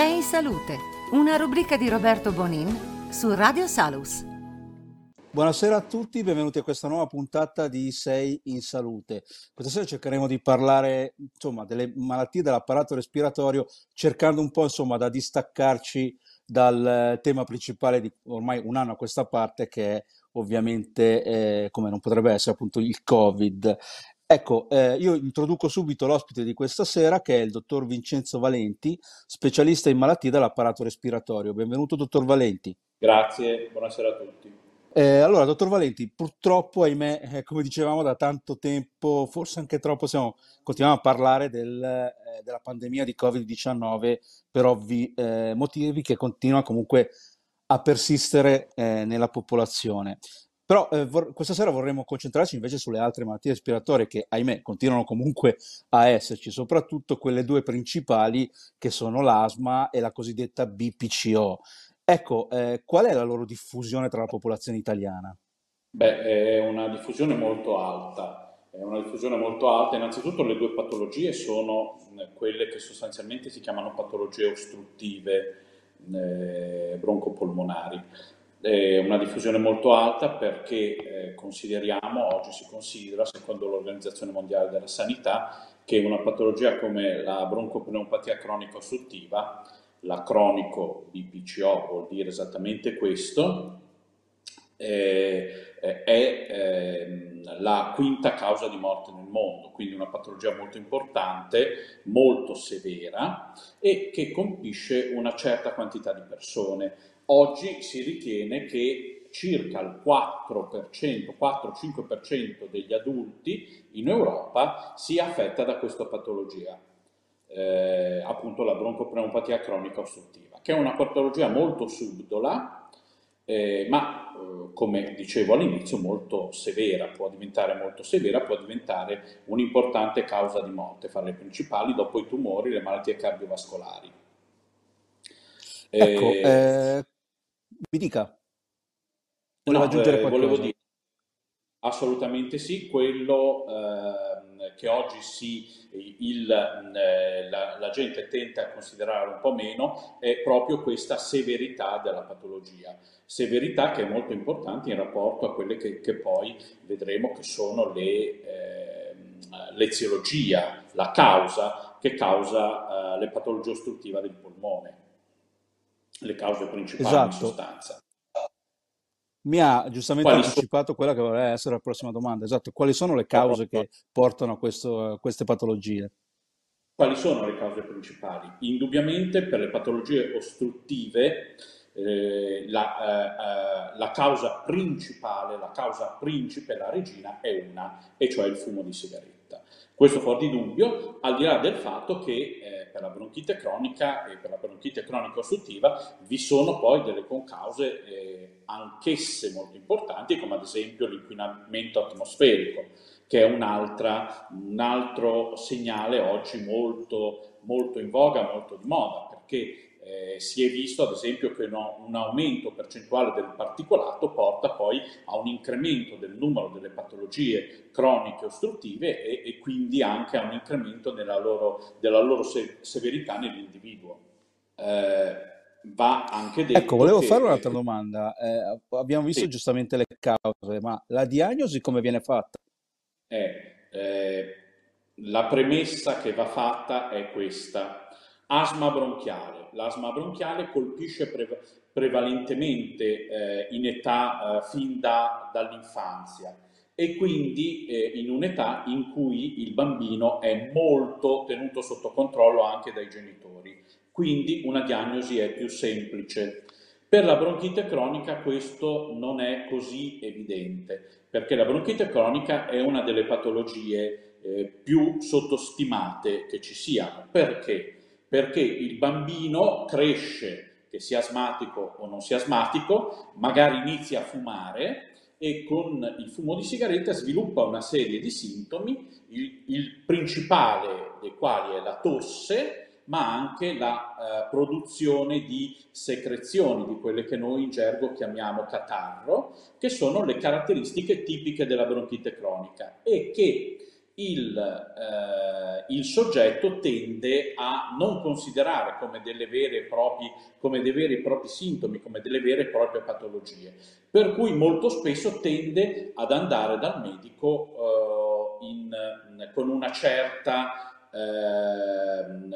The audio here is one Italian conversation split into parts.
Sei in salute, una rubrica di Roberto Bonin su Radio Salus. Buonasera a tutti, benvenuti a questa nuova puntata di Sei in Salute. Questa sera cercheremo di parlare insomma, delle malattie dell'apparato respiratorio, cercando un po' insomma, da distaccarci dal tema principale di ormai un anno a questa parte, che è ovviamente, eh, come non potrebbe essere, appunto il Covid. Ecco, eh, io introduco subito l'ospite di questa sera, che è il dottor Vincenzo Valenti, specialista in malattie dell'apparato respiratorio. Benvenuto, dottor Valenti. Grazie, buonasera a tutti. Eh, allora, dottor Valenti, purtroppo, ahimè, eh, come dicevamo da tanto tempo, forse anche troppo, siamo, continuiamo a parlare del, eh, della pandemia di Covid-19 per ovvi eh, motivi che continua comunque a persistere eh, nella popolazione. Però eh, vor- questa sera vorremmo concentrarci invece sulle altre malattie respiratorie che, ahimè, continuano comunque a esserci, soprattutto quelle due principali che sono l'asma e la cosiddetta BPCO. Ecco, eh, qual è la loro diffusione tra la popolazione italiana? Beh, è una diffusione molto alta. È una diffusione molto alta. Innanzitutto le due patologie sono eh, quelle che sostanzialmente si chiamano patologie ostruttive eh, broncopolmonari. È una diffusione molto alta perché eh, consideriamo, oggi si considera, secondo l'Organizzazione Mondiale della Sanità, che una patologia come la broncopneumopatia cronica ostruttiva la cronico di PCO vuol dire esattamente questo, eh, è eh, la quinta causa di morte nel mondo, quindi una patologia molto importante, molto severa e che colpisce una certa quantità di persone. Oggi si ritiene che circa il 4%, 4-5% degli adulti in Europa sia affetta da questa patologia eh, appunto la broncopneumopatia cronica ostruttiva, che è una patologia molto subdola, eh, ma eh, come dicevo all'inizio molto severa, può diventare molto severa, può diventare un'importante causa di morte, fra le principali dopo i tumori, le malattie cardiovascolari. Ecco, eh, eh mi dica. Volevo no, aggiungere eh, qualcosa? Volevo dire, assolutamente sì, quello ehm, che oggi si, il, eh, la, la, gente tenta a considerare un po' meno è proprio questa severità della patologia. Severità che è molto importante in rapporto a quelle che, che poi vedremo che sono le, eh, l'eziologia, la causa che causa eh, le patologie ostruttive del polmone, le cause principali esatto. in sostanza. Mi ha giustamente Quali anticipato sono... quella che vorrei essere la prossima domanda. Esatto, quali sono le cause che portano a, questo, a queste patologie? Quali sono le cause principali? Indubbiamente per le patologie ostruttive eh, la, eh, la, causa principale, la causa principe, la regina, è una, e cioè il fumo di sigaretta. Questo fuori di dubbio, al di là del fatto che eh, per la bronchite cronica e per la bronchite cronica ostruttiva vi sono poi delle concause eh, anch'esse molto importanti, come ad esempio l'inquinamento atmosferico, che è un altro segnale oggi molto, molto in voga, molto di moda, perché eh, si è visto ad esempio che no, un aumento percentuale del particolato porta poi a un incremento del numero delle patologie croniche ostruttive e, e quindi anche a un incremento loro, della loro se, severità nell'individuo. Eh, va anche detto ecco, volevo che, fare un'altra domanda. Eh, abbiamo visto sì. giustamente le cause, ma la diagnosi come viene fatta? Eh, la premessa che va fatta è questa. Asma bronchiale. L'asma bronchiale colpisce pre- prevalentemente eh, in età eh, fin da, dall'infanzia e quindi eh, in un'età in cui il bambino è molto tenuto sotto controllo anche dai genitori. Quindi una diagnosi è più semplice. Per la bronchite cronica questo non è così evidente, perché la bronchite cronica è una delle patologie eh, più sottostimate che ci siano. Perché? Perché il bambino cresce, che sia asmatico o non sia asmatico, magari inizia a fumare e con il fumo di sigaretta sviluppa una serie di sintomi, il, il principale dei quali è la tosse, ma anche la eh, produzione di secrezioni, di quelle che noi in gergo chiamiamo catarro, che sono le caratteristiche tipiche della bronchite cronica e che il, eh, il, soggetto tende a non considerare come, propri, come, dei veri e propri sintomi, come delle vere e proprie patologie, per cui molto spesso tende ad andare dal medico eh, in, con una certa, eh,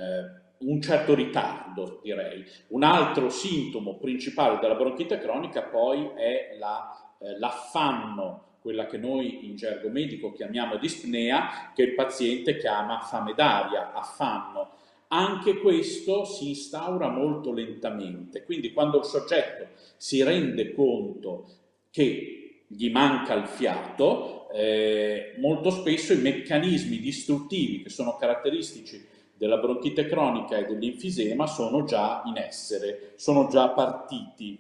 un certo ritardo, direi. Un altro sintomo principale della bronchite cronica poi è la, eh, l'affanno quella che noi in gergo medico chiamiamo dispnea, che il paziente chiama fame d'aria, affanno. Anche questo si instaura molto lentamente, quindi quando il soggetto si rende conto che gli manca il fiato, eh, molto spesso i meccanismi distruttivi che sono caratteristici della bronchite cronica e dell'infisema sono già in essere, sono già partiti.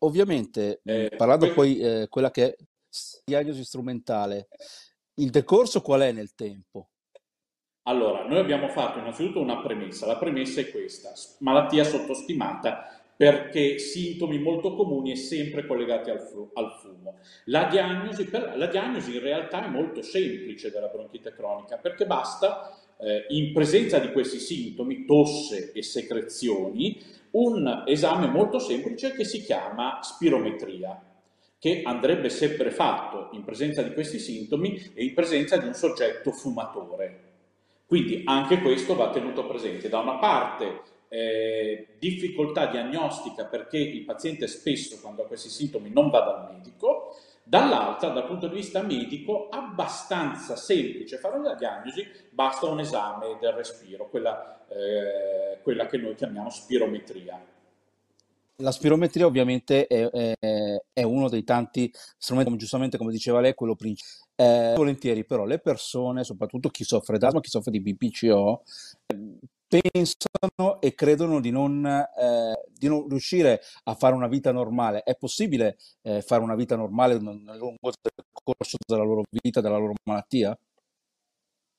Ovviamente, eh, parlando poi eh, quella che diagnosi strumentale, il decorso qual è nel tempo? Allora, noi abbiamo fatto innanzitutto una premessa. La premessa è questa, malattia sottostimata perché sintomi molto comuni e sempre collegati al, al fumo. La diagnosi, per, la diagnosi, in realtà è molto semplice della bronchite cronica perché basta, eh, in presenza di questi sintomi, tosse e secrezioni, un esame molto semplice che si chiama spirometria che andrebbe sempre fatto in presenza di questi sintomi e in presenza di un soggetto fumatore. Quindi anche questo va tenuto presente. Da una parte eh, difficoltà diagnostica perché il paziente spesso quando ha questi sintomi non va dal medico, dall'altra dal punto di vista medico abbastanza semplice fare una diagnosi, basta un esame del respiro, quella, eh, quella che noi chiamiamo spirometria. La spirometria ovviamente è, è, è, uno dei tanti strumenti, giustamente come diceva lei, quello principale. Eh, volentieri però le persone, soprattutto chi soffre d'asma, chi soffre di BPCO, pensano e credono di non, eh, di non, riuscire a fare una vita normale. È possibile eh, fare una vita normale nel lungo corso della loro vita, della loro malattia?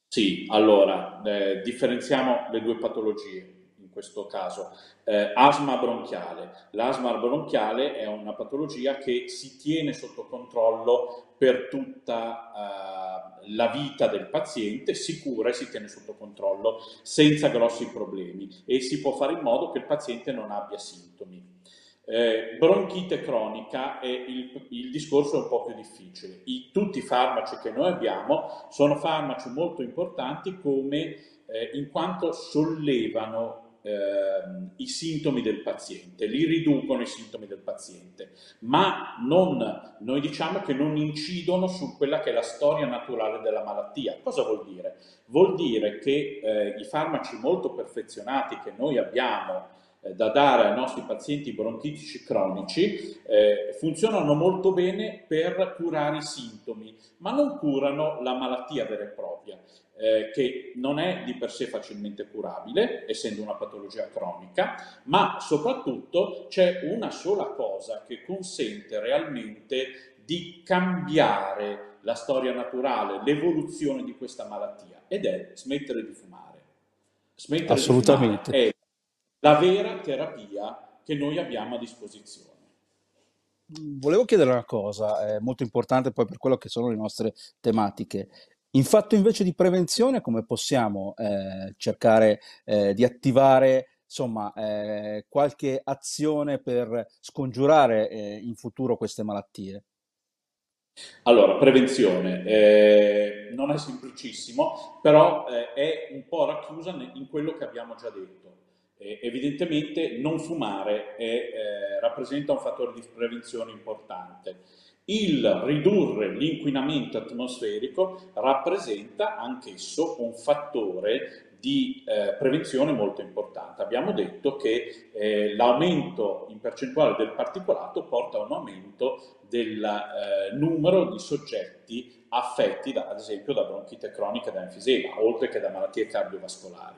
Sì, allora, eh, differenziamo le due patologie questo caso. Eh, asma bronchiale. L'asma bronchiale è una patologia che si tiene sotto controllo per tutta uh, la vita del paziente, si cura e si tiene sotto controllo senza grossi problemi e si può fare in modo che il paziente non abbia sintomi. Eh, bronchite cronica è il, il, discorso è un po' più difficile. I, tutti i farmaci che noi abbiamo sono farmaci molto importanti come eh, in quanto sollevano eh, i sintomi del paziente, li riducono i sintomi del paziente, ma non, noi diciamo che non incidono su quella che è la storia naturale della malattia. Cosa vuol dire? Vuol dire che eh, i farmaci molto perfezionati che noi abbiamo eh, da dare ai nostri pazienti bronchitici cronici eh, funzionano molto bene per curare i sintomi, ma non curano la malattia vera e propria eh, che non è di per sé facilmente curabile, essendo una patologia cronica, ma soprattutto c'è una sola cosa che consente realmente di cambiare la storia naturale, l'evoluzione di questa malattia, ed è smettere di fumare. Smettere Assolutamente. di fumare è la vera terapia che noi abbiamo a disposizione. Volevo chiedere una cosa, è molto importante poi per quello che sono le nostre tematiche. In fatto invece di prevenzione, come possiamo eh, cercare eh, di attivare insomma, eh, qualche azione per scongiurare eh, in futuro queste malattie? Allora, prevenzione eh, non è semplicissimo, però eh, è un po' racchiusa in quello che abbiamo già detto. evidentemente non fumare è, rappresenta un fattore di prevenzione importante il ridurre l'inquinamento atmosferico rappresenta anch'esso un fattore di eh, prevenzione molto importante. Abbiamo detto che eh, l'aumento in percentuale del particolato porta a un aumento del eh, numero di soggetti affetti da, ad esempio da bronchite cronica e da enfisema, oltre che da malattie cardiovascolari.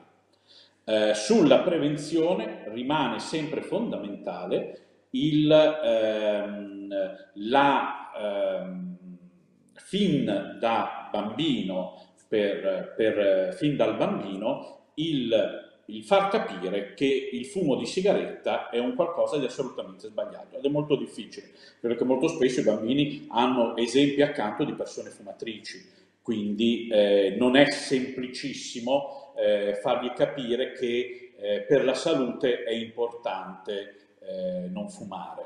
Eh, sulla prevenzione rimane sempre fondamentale il, ehm, la, ehm, fin da bambino, per, per, fin dal bambino, il, il far capire che il fumo di sigaretta è un qualcosa di assolutamente sbagliato ed è molto difficile, perché molto spesso i bambini hanno esempi accanto di persone fumatrici. Quindi eh, non è semplicissimo eh, fargli capire che eh, per la salute è importante eh, non fumare.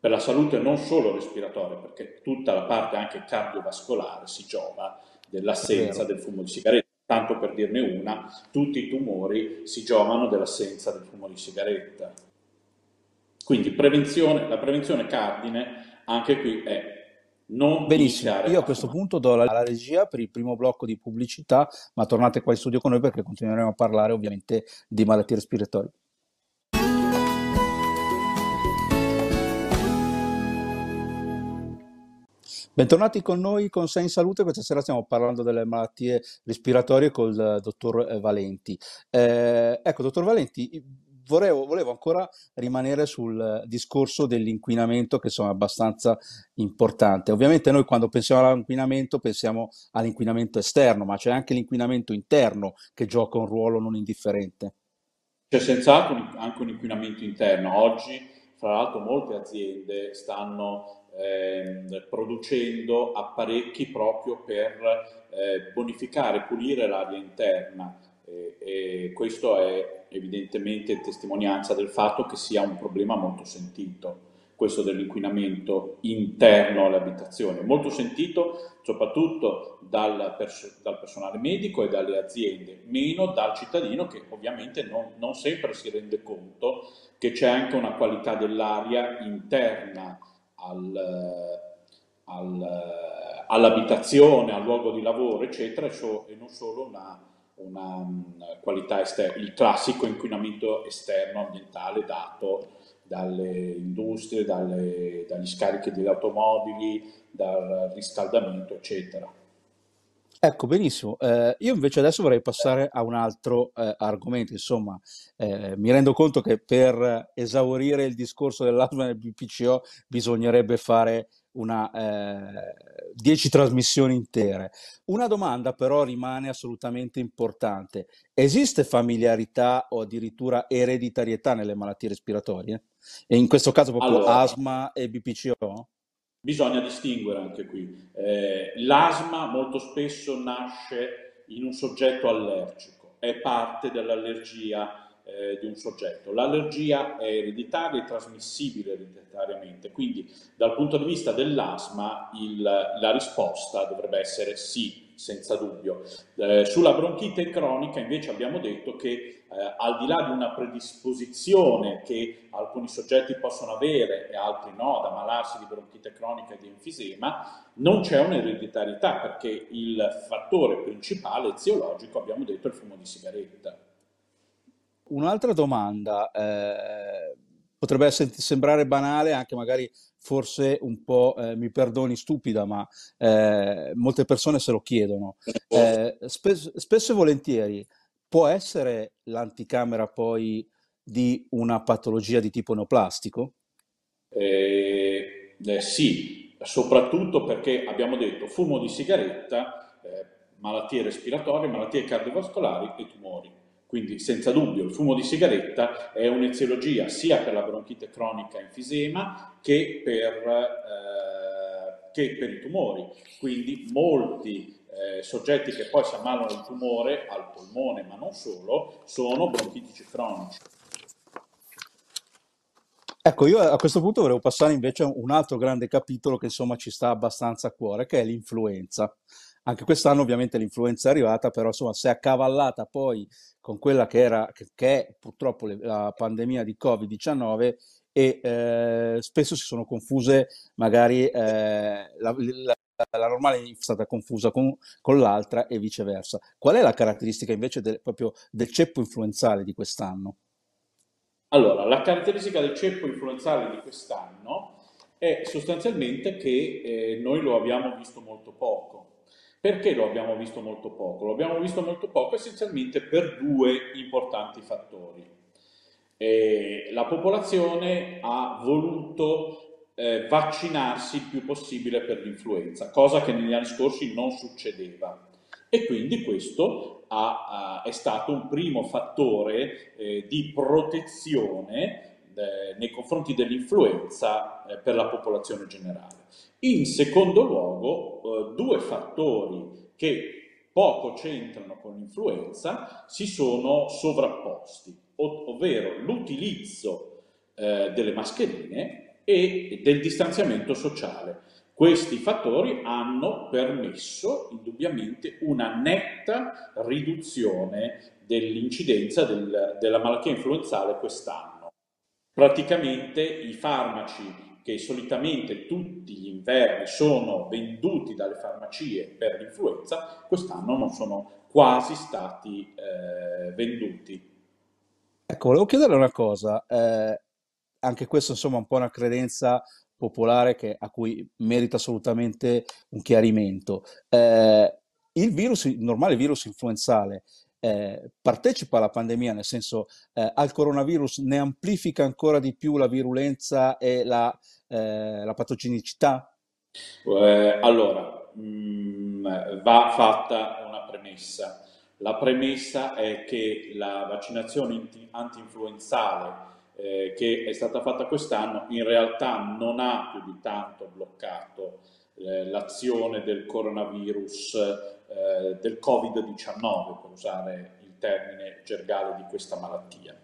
Per la salute non solo respiratoria, perché tutta la parte anche cardiovascolare si giova dell'assenza del fumo di sigaretta. Tanto per dirne una, tutti i tumori si giovano dell'assenza del fumo di sigaretta. Quindi prevenzione, la prevenzione cardine anche qui è non Benissimo, io a questo punto do la, la, regia per il primo blocco di pubblicità, ma tornate qua in studio con noi perché continueremo a parlare ovviamente di malattie respiratorie. Bentornati con noi con Sei in Salute, questa sera stiamo parlando delle malattie respiratorie col eh, dottor eh, Valenti. Eh, ecco, dottor Valenti, volevo, volevo, ancora rimanere sul discorso dell'inquinamento che sono abbastanza importante. Ovviamente noi quando pensiamo all'inquinamento pensiamo all'inquinamento esterno, ma c'è anche l'inquinamento interno che gioca un ruolo non indifferente. C'è senz'altro anche un inquinamento interno. Oggi, fra l'altro, molte aziende stanno eh, producendo apparecchi proprio per eh, bonificare, pulire l'aria interna. E, e questo è evidentemente testimonianza del fatto che sia un problema molto sentito questo dell'inquinamento interno alle abitazioni, molto sentito soprattutto dal, pers- dal, personale medico e dalle aziende, meno dal cittadino che ovviamente non, non sempre si rende conto che c'è anche una qualità dell'aria interna al, al, all'abitazione, al luogo di lavoro, eccetera, e non solo una, una mm, qualità esterna, il classico inquinamento esterno ambientale dato dalle industrie, dalle, dagli scarichi delle automobili, dal riscaldamento, eccetera. Ecco, benissimo. Eh, io invece adesso vorrei passare a un altro eh, argomento. Insomma, eh, mi rendo conto che per esaurire il discorso dell'asma nel BPCO bisognerebbe fare una, eh, 10 trasmissioni intere. Una domanda però rimane assolutamente importante. Esiste familiarità o addirittura ereditarietà nelle malattie respiratorie? E in questo caso proprio allora, asma e BPCO? Bisogna distinguere anche qui. Eh, l'asma molto spesso nasce in un soggetto allergico, è parte dell'allergia eh, di un soggetto. L'allergia è ereditaria e trasmissibile ereditariamente, quindi dal punto di vista dell'asma la risposta dovrebbe essere sì, senza dubbio. Eh, sulla bronchite cronica invece abbiamo detto che eh, al di là di una predisposizione che alcuni soggetti possono avere e altri no, ad ammalarsi di bronchite cronica e di enfisema, non c'è un'ereditarietà perché il fattore principale eziologico, abbiamo detto, è il fumo di sigaretta. Un'altra domanda, eh, potrebbe essere, sembrare banale, anche magari forse un po', eh, mi perdoni, stupida, ma eh, molte persone se lo chiedono. Eh, spes- spesso e volentieri può essere l'anticamera poi di una patologia di tipo neoplastico? Eh, eh, sì, soprattutto perché abbiamo detto fumo di sigaretta, malattie respiratorie, malattie cardiovascolari e tumori. Quindi senza dubbio il fumo di sigaretta è un'eziologia sia per la bronchite cronica enfisema che per, eh, che per i tumori. Quindi molti eh, soggetti che poi si ammalano di tumore al polmone, ma non solo, sono bronchitici cronici. Ecco, io a questo punto volevo passare invece a un altro grande capitolo che insomma ci sta abbastanza a cuore, che è l'influenza. Anche quest'anno ovviamente l'influenza è arrivata, però insomma si è accavallata poi con quella che, era, che, che è purtroppo la pandemia di Covid-19 e eh, spesso si sono confuse magari eh, la, la, la, normale è stata confusa con, con, l'altra e viceversa. Qual è la caratteristica invece del, proprio del ceppo influenzale di quest'anno? Allora, la caratteristica del ceppo influenzale di quest'anno è sostanzialmente che eh, noi lo abbiamo visto molto poco. Perché lo abbiamo visto molto poco? Lo abbiamo visto molto poco essenzialmente per due importanti fattori. Eh, la popolazione ha voluto eh, vaccinarsi il più possibile per l'influenza, cosa che negli anni scorsi non succedeva. E quindi questo ha, ha, è stato un primo fattore eh, di protezione eh, nei confronti dell'influenza eh, per la popolazione generale. In secondo luogo, eh, due fattori che poco c'entrano con l'influenza si sono sovrapposti, ovvero l'utilizzo eh, delle mascherine e del distanziamento sociale. Questi fattori hanno permesso indubbiamente una netta riduzione dell'incidenza del, della malattia influenzale quest'anno. Praticamente i farmaci che solitamente tutti gli inverni sono venduti dalle farmacie per l'influenza, quest'anno non sono quasi stati eh, venduti. Ecco, volevo chiedere una cosa, eh, anche questo insomma è un po' una credenza popolare che, a cui merita assolutamente un chiarimento. Eh, il virus, il normale virus influenzale, eh, partecipa alla pandemia, nel senso eh, al coronavirus ne amplifica ancora di più la virulenza e la, eh, la patogenicità? Eh, allora, mh, mm, va fatta una premessa. La premessa è che la vaccinazione anti-influenzale eh, che è stata fatta quest'anno in realtà non ha più di tanto bloccato eh, l'azione del coronavirus, eh, del Covid-19, per usare il termine gergale di questa malattia.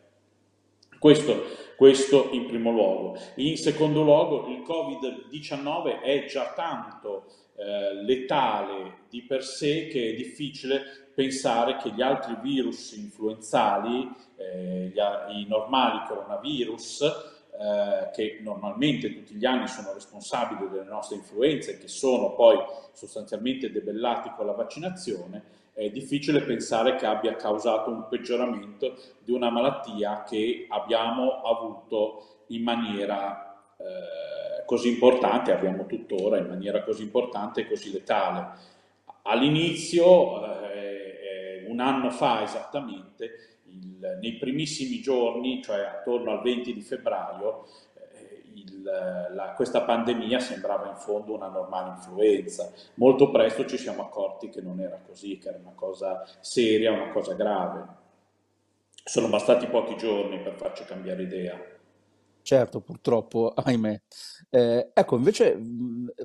Questo, questo, in primo luogo. In secondo luogo, il Covid-19 è già tanto eh, letale di per sé che è difficile pensare che gli altri virus influenzali, eh, gli, i normali coronavirus, eh, che normalmente tutti gli anni sono responsabili delle nostre influenze che sono poi sostanzialmente debellati con la vaccinazione, è difficile pensare che abbia causato un peggioramento di una malattia che abbiamo avuto in maniera eh, così importante, abbiamo tuttora in maniera così importante e così letale. All'inizio eh, un anno fa esattamente, il, nei primissimi giorni, cioè attorno al 20 di febbraio, eh, il, la, questa pandemia sembrava in fondo una normale influenza. Molto presto ci siamo accorti che non era così, che era una cosa seria, una cosa grave. Sono bastati pochi giorni per farci cambiare idea. Certo, purtroppo, ahimè. Eh, ecco, invece,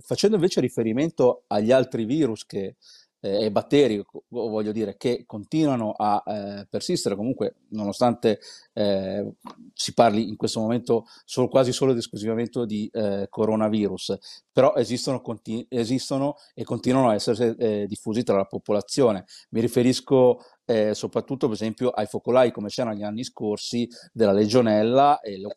facendo invece riferimento agli altri virus che eh, e batteri, voglio dire, che continuano a eh, persistere comunque, nonostante eh, si parli in questo momento solo, quasi solo ed esclusivamente di eh, coronavirus, però esistono, continu- esistono, e continuano a essere eh, diffusi tra la popolazione. Mi riferisco eh, soprattutto per esempio ai focolai come c'erano negli anni scorsi della legionella e lo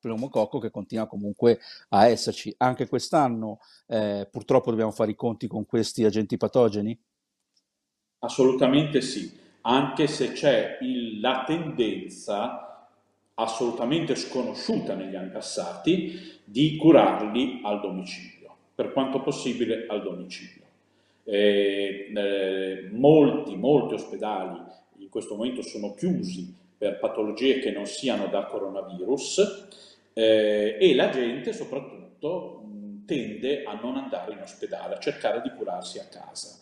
pneumococco che continua comunque a esserci. Anche quest'anno eh, purtroppo dobbiamo fare i conti con questi agenti patogeni? Assolutamente sì, anche se c'è il, la tendenza assolutamente sconosciuta negli anni passati di curarli al domicilio, per quanto possibile al domicilio. Eh, eh, molti, molti ospedali in questo momento sono chiusi per patologie che non siano da coronavirus eh, e la gente soprattutto mh, tende a non andare in ospedale, a cercare di curarsi a casa,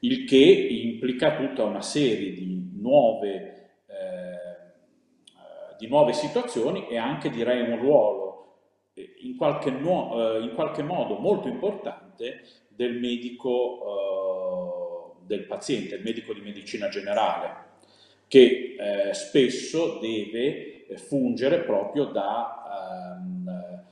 il che implica tutta una serie di nuove, eh, di nuove situazioni e anche direi un ruolo eh, in qualche, in qualche modo molto importante del medico eh, del paziente, il medico di medicina generale, che eh, spesso deve eh, fungere proprio da ehm,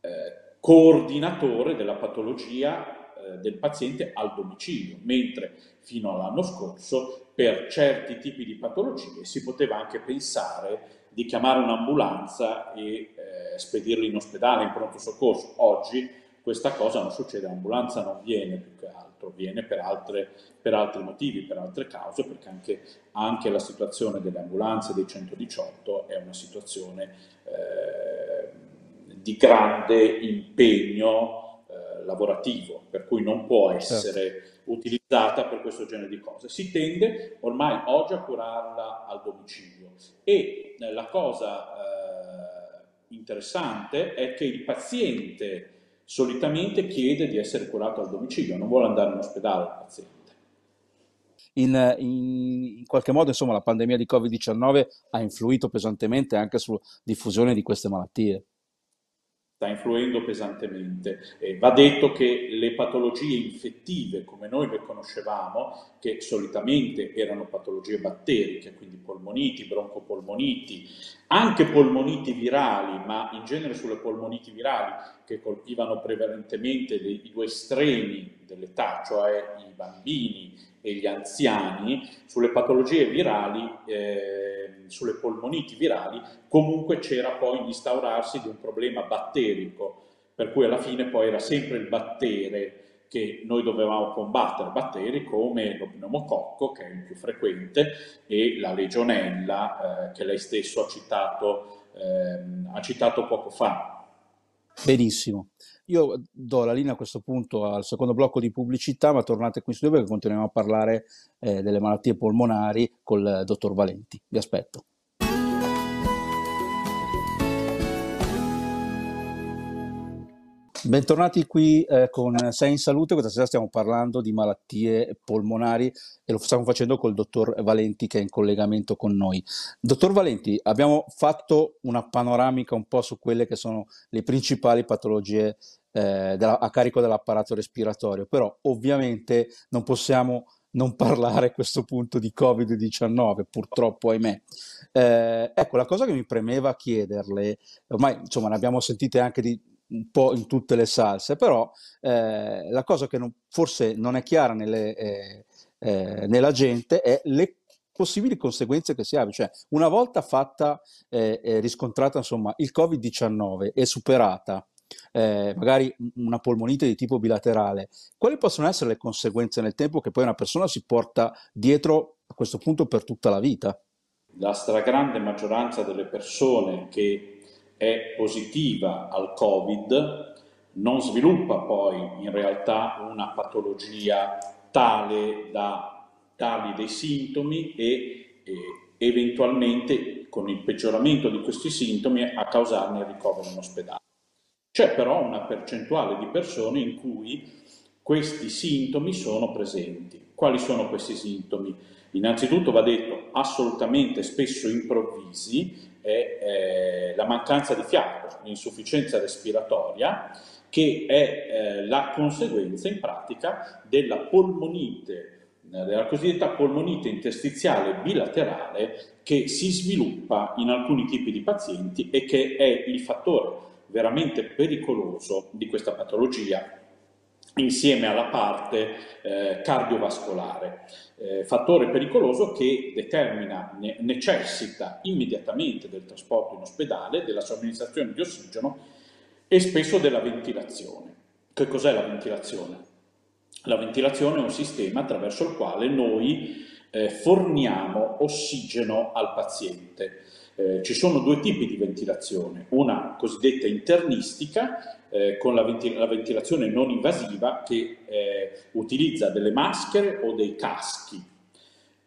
eh, coordinatore della patologia del paziente al domicilio, mentre fino all'anno scorso per certi tipi di patologie si poteva anche pensare di chiamare un'ambulanza e eh, spedirli in ospedale, in pronto soccorso. Oggi questa cosa non succede, l'ambulanza non viene più che altro, viene per, altre, per altri motivi, per altre cause, perché anche, anche, la situazione delle ambulanze dei 118 è una situazione eh, di grande impegno eh, lavorativo, per cui non può certo. essere utilizzata per questo genere di cose. Si tende ormai oggi a curarla al domicilio e eh, la cosa eh, interessante è che il paziente solitamente chiede di essere curato al domicilio, non vuole andare in ospedale il paziente. In, in, in, qualche modo, insomma, la pandemia di Covid-19 ha influito pesantemente anche sulla diffusione di queste malattie. Sta influendo pesantemente. Eh, va detto che le patologie infettive, come noi le conoscevamo, che solitamente erano patologie batteriche, quindi polmoniti, broncopolmoniti, anche polmoniti virali, ma in genere sulle polmoniti virali che colpivano prevalentemente i due estremi dell'età, cioè i bambini e gli anziani, sulle patologie virali, eh, sulle polmoniti virali, comunque c'era poi l'instaurarsi di un problema batterico, per cui alla fine poi era sempre il battere che noi dovevamo combattere, batteri come lo pneumococco, che è il più frequente, e la legionella, eh, che lei stesso ha citato, eh, ha citato poco fa. Benissimo. Io do la linea a questo punto al secondo blocco di pubblicità, ma tornate qui in studio perché continuiamo a parlare eh, delle malattie polmonari col dottor Valenti. Vi aspetto. Bentornati qui eh, con Sei in Salute, questa sera stiamo parlando di malattie polmonari e lo stiamo facendo col dottor Valenti che è in collegamento con noi. Dottor Valenti, abbiamo fatto una panoramica un po' su quelle che sono le principali patologie eh, della, a carico dell'apparato respiratorio, però ovviamente non possiamo non parlare a questo punto di Covid-19, purtroppo, ahimè. Eh, ecco, la cosa che mi premeva chiederle, ormai insomma ne abbiamo sentite anche di, un po' in tutte le salse, però eh, la cosa che non, forse non è chiara nelle, eh, eh, nella gente è le possibili conseguenze che si ha, cioè una volta fatta e eh, riscontrata insomma il Covid-19 e superata eh, magari una polmonite di tipo bilaterale, quali possono essere le conseguenze nel tempo che poi una persona si porta dietro a questo punto per tutta la vita? La stragrande maggioranza delle persone che è positiva al Covid non sviluppa poi in realtà una patologia tale da dargli dei sintomi e, e eventualmente con il peggioramento di questi sintomi a causarne il ricovero in ospedale. C'è però una percentuale di persone in cui questi sintomi sono presenti. Quali sono questi sintomi? Innanzitutto va detto assolutamente spesso improvvisi, è eh, la mancanza di fiato, l'insufficienza respiratoria, che è eh, la conseguenza in pratica della polmonite, eh, della cosiddetta polmonite interstiziale bilaterale che si sviluppa in alcuni tipi di pazienti e che è il fattore veramente pericoloso di questa patologia insieme alla parte eh, cardiovascolare, eh, fattore pericoloso che determina, ne, necessita immediatamente del trasporto in ospedale, della somministrazione di ossigeno e spesso della ventilazione. Che cos'è la ventilazione? La ventilazione è un sistema attraverso il quale noi eh, forniamo ossigeno al paziente. Eh, ci sono due tipi di ventilazione, una cosiddetta internistica eh, con la, ventil- la, ventilazione non invasiva che eh, utilizza delle maschere o dei caschi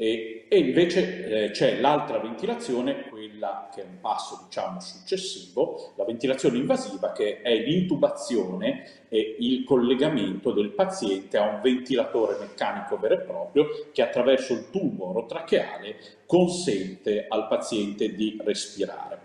e, e invece eh, c'è l'altra ventilazione, quella che è un passo diciamo successivo, la ventilazione invasiva che è l'intubazione e il collegamento del paziente a un ventilatore meccanico vero e proprio che attraverso il tubo orotracheale consente al paziente di respirare.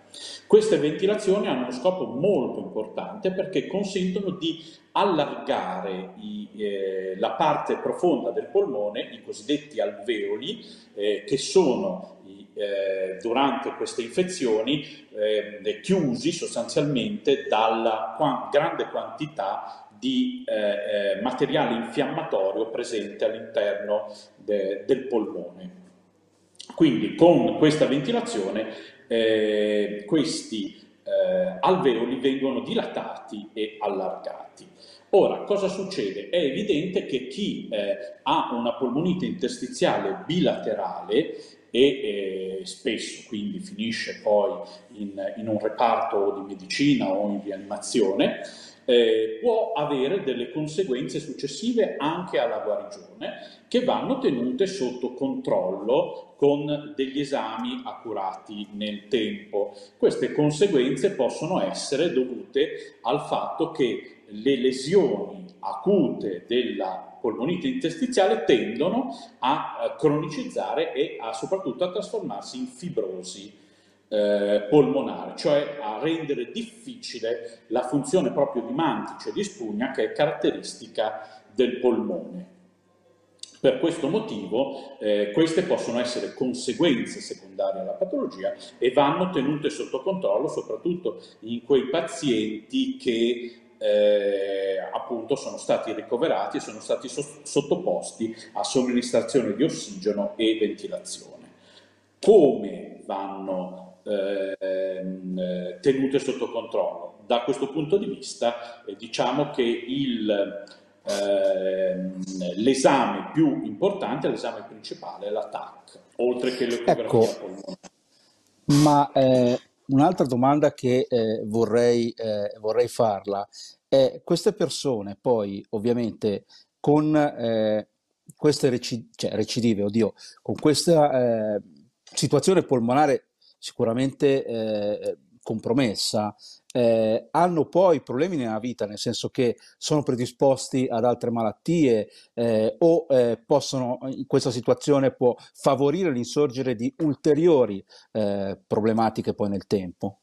Queste ventilazioni hanno uno scopo molto importante perché consentono di allargare i, eh, la parte profonda del polmone, i cosiddetti alveoli, eh, che sono eh, durante queste infezioni eh, chiusi sostanzialmente dalla qua- grande quantità di eh, eh, materiale infiammatorio presente all'interno de- del polmone. Quindi con questa ventilazione eh, questi eh, alveoli vengono dilatati e allargati. Ora, cosa succede? È evidente che chi eh, ha una polmonite interstiziale bilaterale e eh, spesso quindi finisce poi in, in, un reparto di medicina o in rianimazione, eh, può avere delle conseguenze successive anche alla guarigione che vanno tenute sotto controllo con degli esami accurati nel tempo. Queste conseguenze possono essere dovute al fatto che le lesioni acute della polmonite interstiziale tendono a cronicizzare e a, soprattutto a trasformarsi in fibrosi eh, polmonare, cioè a rendere difficile la funzione proprio di mantice di spugna che è caratteristica del polmone. Per questo motivo eh, queste possono essere conseguenze secondarie alla patologia e vanno tenute sotto controllo soprattutto in quei pazienti che eh, appunto sono stati ricoverati e sono stati so- sottoposti a somministrazione di ossigeno e ventilazione. Come vanno eh, tenute sotto controllo? Da questo punto di vista eh, diciamo che Ehm, l'esame più importante, l'esame principale è la TAC, oltre che l'ecografia ecco, polmonare. Ma eh, un'altra domanda che eh, vorrei, eh, vorrei, farla è queste persone poi ovviamente con queste reci- cioè, recidive, oddio, con questa eh, situazione polmonare sicuramente eh, compromessa, eh, hanno poi problemi nella vita, nel senso che sono predisposti ad altre malattie eh, o eh, possono, in questa situazione può favorire l'insorgere di ulteriori eh, problematiche poi nel tempo.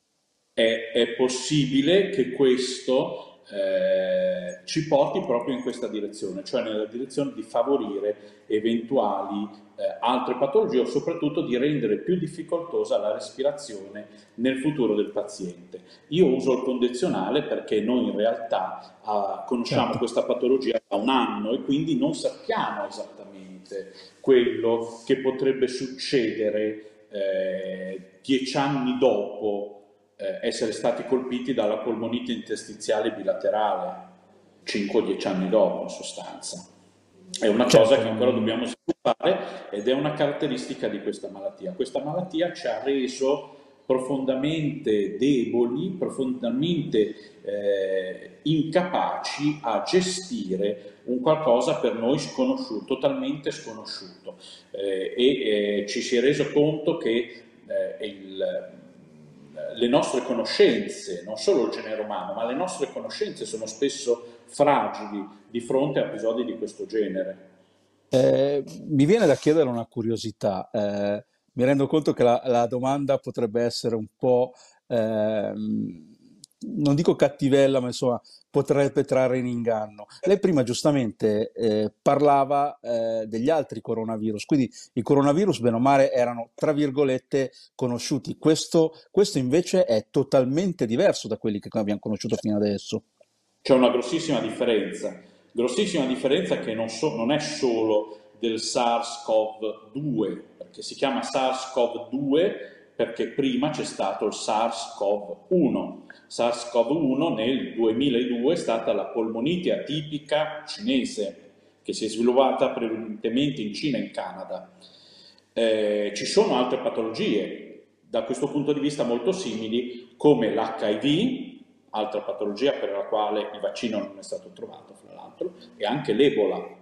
È, è possibile che questo eh, ci porti proprio in questa direzione, cioè nella direzione di favorire eventuali eh, altre patologie o soprattutto di rendere più difficoltosa la respirazione nel futuro del paziente. Io uso il condizionale perché noi in realtà eh, conosciamo certo. questa patologia da un anno e quindi non sappiamo esattamente quello che potrebbe succedere eh, dieci anni dopo essere stati colpiti dalla polmonite interstiziale bilaterale, 5-10 anni dopo in sostanza. È una certo. cosa che ancora dobbiamo sviluppare ed è una caratteristica di questa malattia. Questa malattia ci ha reso profondamente deboli, profondamente eh, incapaci a gestire un qualcosa per noi sconosciuto, totalmente sconosciuto. Eh, e eh, ci si è reso conto che eh, il, le nostre conoscenze, non solo il genere umano, ma le nostre conoscenze sono spesso fragili di fronte a episodi di questo genere. Eh, mi viene da chiedere una curiosità. Eh, mi rendo conto che la, la, domanda potrebbe essere un po', eh, non dico cattivella, ma insomma potrebbe trarre in inganno. Lei prima giustamente eh, parlava eh, degli altri coronavirus, quindi i coronavirus, bene o male, erano tra virgolette conosciuti. Questo, questo invece è totalmente diverso da quelli che abbiamo conosciuto fino adesso. C'è una grossissima differenza, grossissima differenza che non, so, non è solo del SARS-CoV-2, perché si chiama SARS-CoV-2 perché prima c'è stato il SARS-CoV-1 SARS-CoV-1 nel 2002 è stata la polmonite atipica cinese, che si è sviluppata prevalentemente in Cina e in Canada. Eh, ci sono altre patologie, da questo punto di vista molto simili, come l'HIV, altra patologia per la quale il vaccino non è stato trovato, fra l'altro, e anche l'Ebola.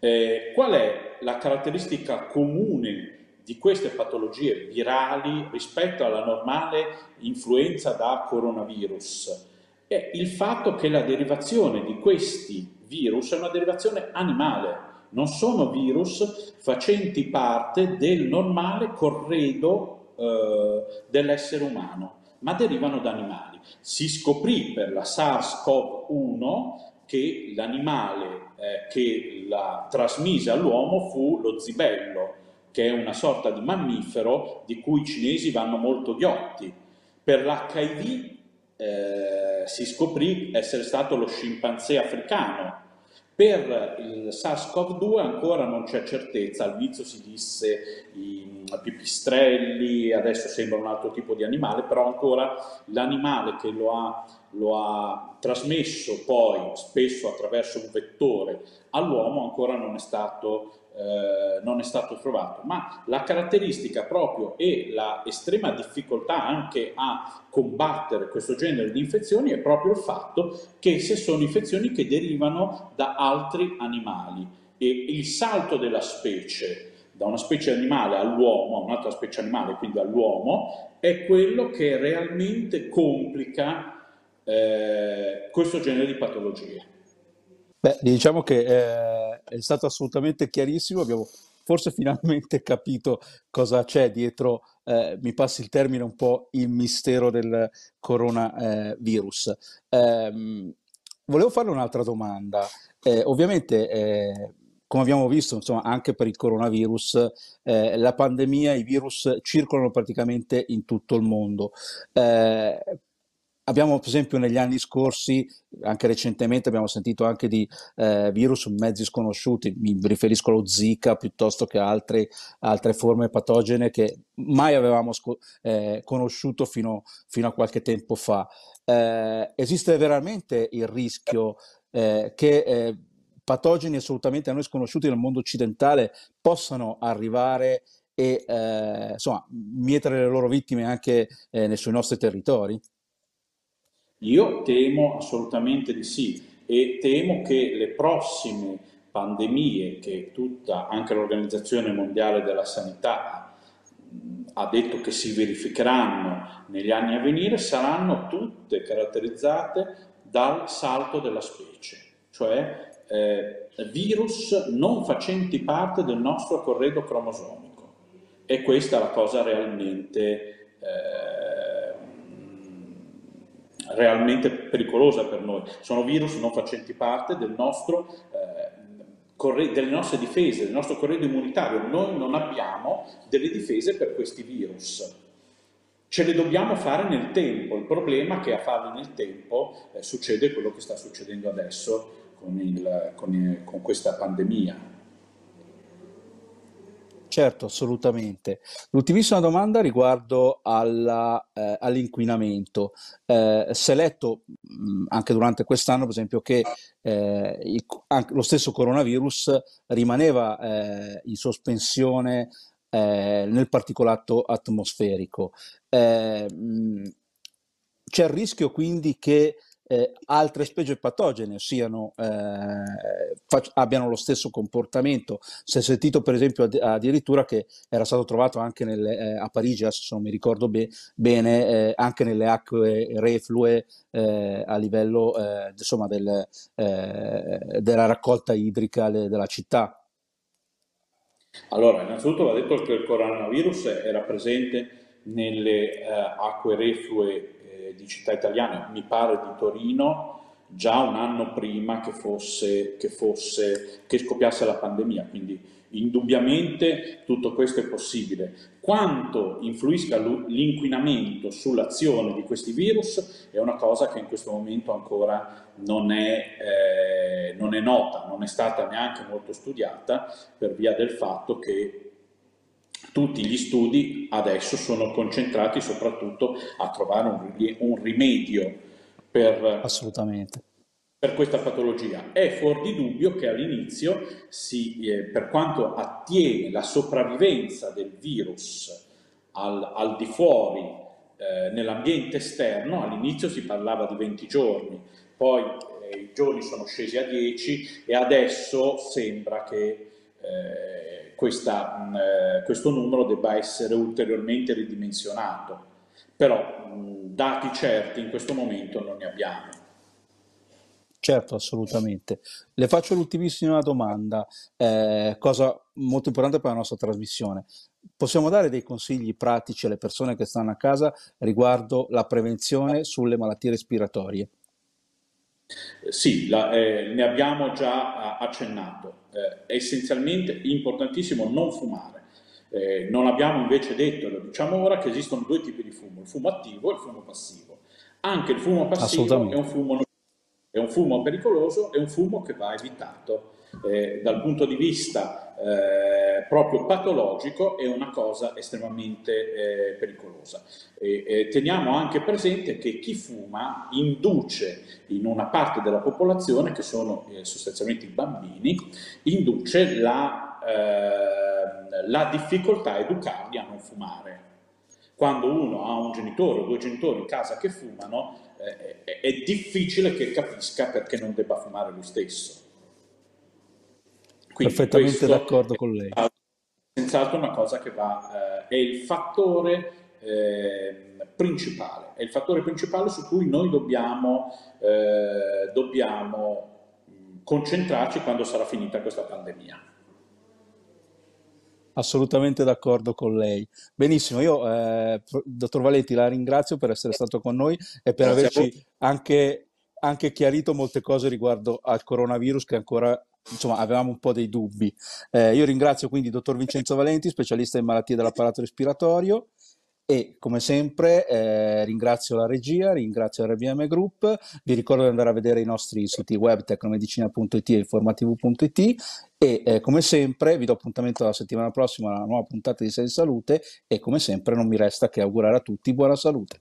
Eh, qual è la caratteristica comune di queste patologie virali rispetto alla normale influenza da coronavirus è il fatto che la derivazione di questi virus è una derivazione animale, non sono virus facenti parte del normale corredo eh, dell'essere umano, ma derivano da animali. Si scoprì per la SARS-CoV-1 che l'animale eh, che la trasmise all'uomo fu lo zibello, che è una sorta di mammifero di cui i cinesi vanno molto ghiotti. Per l'HIV eh, si scoprì essere stato lo scimpanzé africano. Per il SARS-CoV-2 ancora non c'è certezza, all'inizio si disse i pipistrelli, adesso sembra un altro tipo di animale, però ancora l'animale che lo ha, lo ha trasmesso poi spesso attraverso un vettore all'uomo ancora non è stato eh, non è stato trovato, ma la caratteristica proprio e la estrema difficoltà anche a combattere questo genere di infezioni è proprio il fatto che se sono infezioni che derivano da altri animali e il salto della specie da una specie animale all'uomo, a un'altra specie animale, quindi all'uomo, è quello che realmente complica eh, questo genere di patologie. Beh, diciamo che eh, è stato assolutamente chiarissimo, abbiamo forse finalmente capito cosa c'è dietro, eh, mi passi il termine un po' il mistero del coronavirus. Eh, volevo farle un'altra domanda. Eh, ovviamente, eh, come abbiamo visto, insomma, anche per il coronavirus, eh, la pandemia, i virus circolano praticamente in tutto il mondo. Eh, Abbiamo per esempio negli anni scorsi, anche recentemente, abbiamo sentito anche di eh, virus mezzi sconosciuti, mi riferisco allo Zika piuttosto che altre, altre forme patogene che mai avevamo sco- eh, conosciuto fino, fino, a qualche tempo fa. Eh, esiste veramente il rischio eh, che eh, patogeni assolutamente a noi sconosciuti nel mondo occidentale possano arrivare e eh, insomma, mietere le loro vittime anche sui nostri territori? Io temo assolutamente di sì e temo che le prossime pandemie che tutta anche l'Organizzazione Mondiale della Sanità ha detto che si verificheranno negli anni a venire saranno tutte caratterizzate dal salto della specie, cioè eh, virus non facenti parte del nostro corredo cromosomico. E questa è la cosa realmente eh, realmente pericolosa per noi. Sono virus non facenti parte del nostro, eh, delle nostre difese, del nostro corredo immunitario. Noi non abbiamo delle difese per questi virus. Ce le dobbiamo fare nel tempo. Il problema è che a farle nel tempo eh, succede quello che sta succedendo adesso con, il, con, il, con questa pandemia. Certo, assolutamente. L'ultimissima domanda riguardo alla, eh, all'inquinamento. Eh, si è letto mh, anche durante quest'anno, per esempio, che eh, il, lo stesso coronavirus rimaneva eh, in sospensione eh, nel particolato atmosferico. Eh, mh, c'è il rischio quindi che eh, altre specie patogene siano, eh, fac- abbiano lo stesso comportamento. Si è sentito per esempio ad- addirittura che era stato trovato anche nelle, eh, a Parigi, se non mi ricordo be- bene, eh, anche nelle acque reflue eh, a livello eh, insomma del, della raccolta idrica le- della città. Allora, innanzitutto va detto che il coronavirus era presente nelle acque reflue di città italiane, mi pare di Torino, già un anno prima che, fosse, che, fosse, che scoppiasse la pandemia, quindi indubbiamente tutto questo è possibile. Quanto influisca l'inquinamento sull'azione di questi virus è una cosa che in questo momento ancora non è, eh, non è nota, non è stata neanche molto studiata per via del fatto che tutti gli studi adesso sono concentrati soprattutto a trovare un, un rimedio per, per, questa patologia. È fuori di dubbio che all'inizio, eh, per quanto attiene la sopravvivenza del virus al, al di fuori eh, nell'ambiente esterno, all'inizio si parlava di 20 giorni, poi eh, i giorni sono scesi a 10 e adesso sembra che eh, questa, mh, eh, questo numero debba essere ulteriormente ridimensionato. Però mh, dati certi in questo momento non ne abbiamo. Certo, assolutamente. Le faccio l'ultimissima domanda, eh, cosa molto importante per la nostra trasmissione. Possiamo dare dei consigli pratici alle persone che stanno a casa riguardo la prevenzione sulle malattie respiratorie? Sì, la, eh, ne abbiamo già accennato. Eh, è essenzialmente importantissimo non fumare. Eh, non abbiamo invece detto, lo diciamo ora, che esistono due tipi di fumo, il fumo attivo e il fumo passivo. Anche il fumo passivo è un fumo, è un fumo pericoloso, è un fumo che va evitato. Eh, dal punto di vista eh, proprio patologico è una cosa estremamente eh, pericolosa. E, teniamo anche presente che chi fuma induce in una parte della popolazione, che sono eh, sostanzialmente i bambini, induce la, eh, la difficoltà a educarli a non fumare. Quando uno ha un genitore o due genitori in casa che fumano, eh, è difficile che capisca perché non debba fumare lui stesso. Quindi Perfettamente d'accordo con lei. È senz'altro una cosa che va, eh, è il fattore eh, principale, è il fattore principale su cui noi dobbiamo, eh, dobbiamo concentrarci quando sarà finita questa pandemia. Assolutamente d'accordo con lei. Benissimo, io, eh, dottor Valenti, la ringrazio per essere stato con noi e per Grazie averci anche, anche chiarito molte cose riguardo al coronavirus che ancora, insomma, avevamo un po' dei dubbi. Eh, io ringrazio quindi dottor Vincenzo Valenti, specialista in malattie dell'apparato respiratorio. E come sempre eh, ringrazio la regia, ringrazio RBM Group, vi ricordo di andare a vedere i nostri siti web tecnomedicina.it e informativo.it e eh, come sempre vi do appuntamento la settimana prossima alla nuova puntata di Sei Salute e come sempre non mi resta che augurare a tutti buona salute.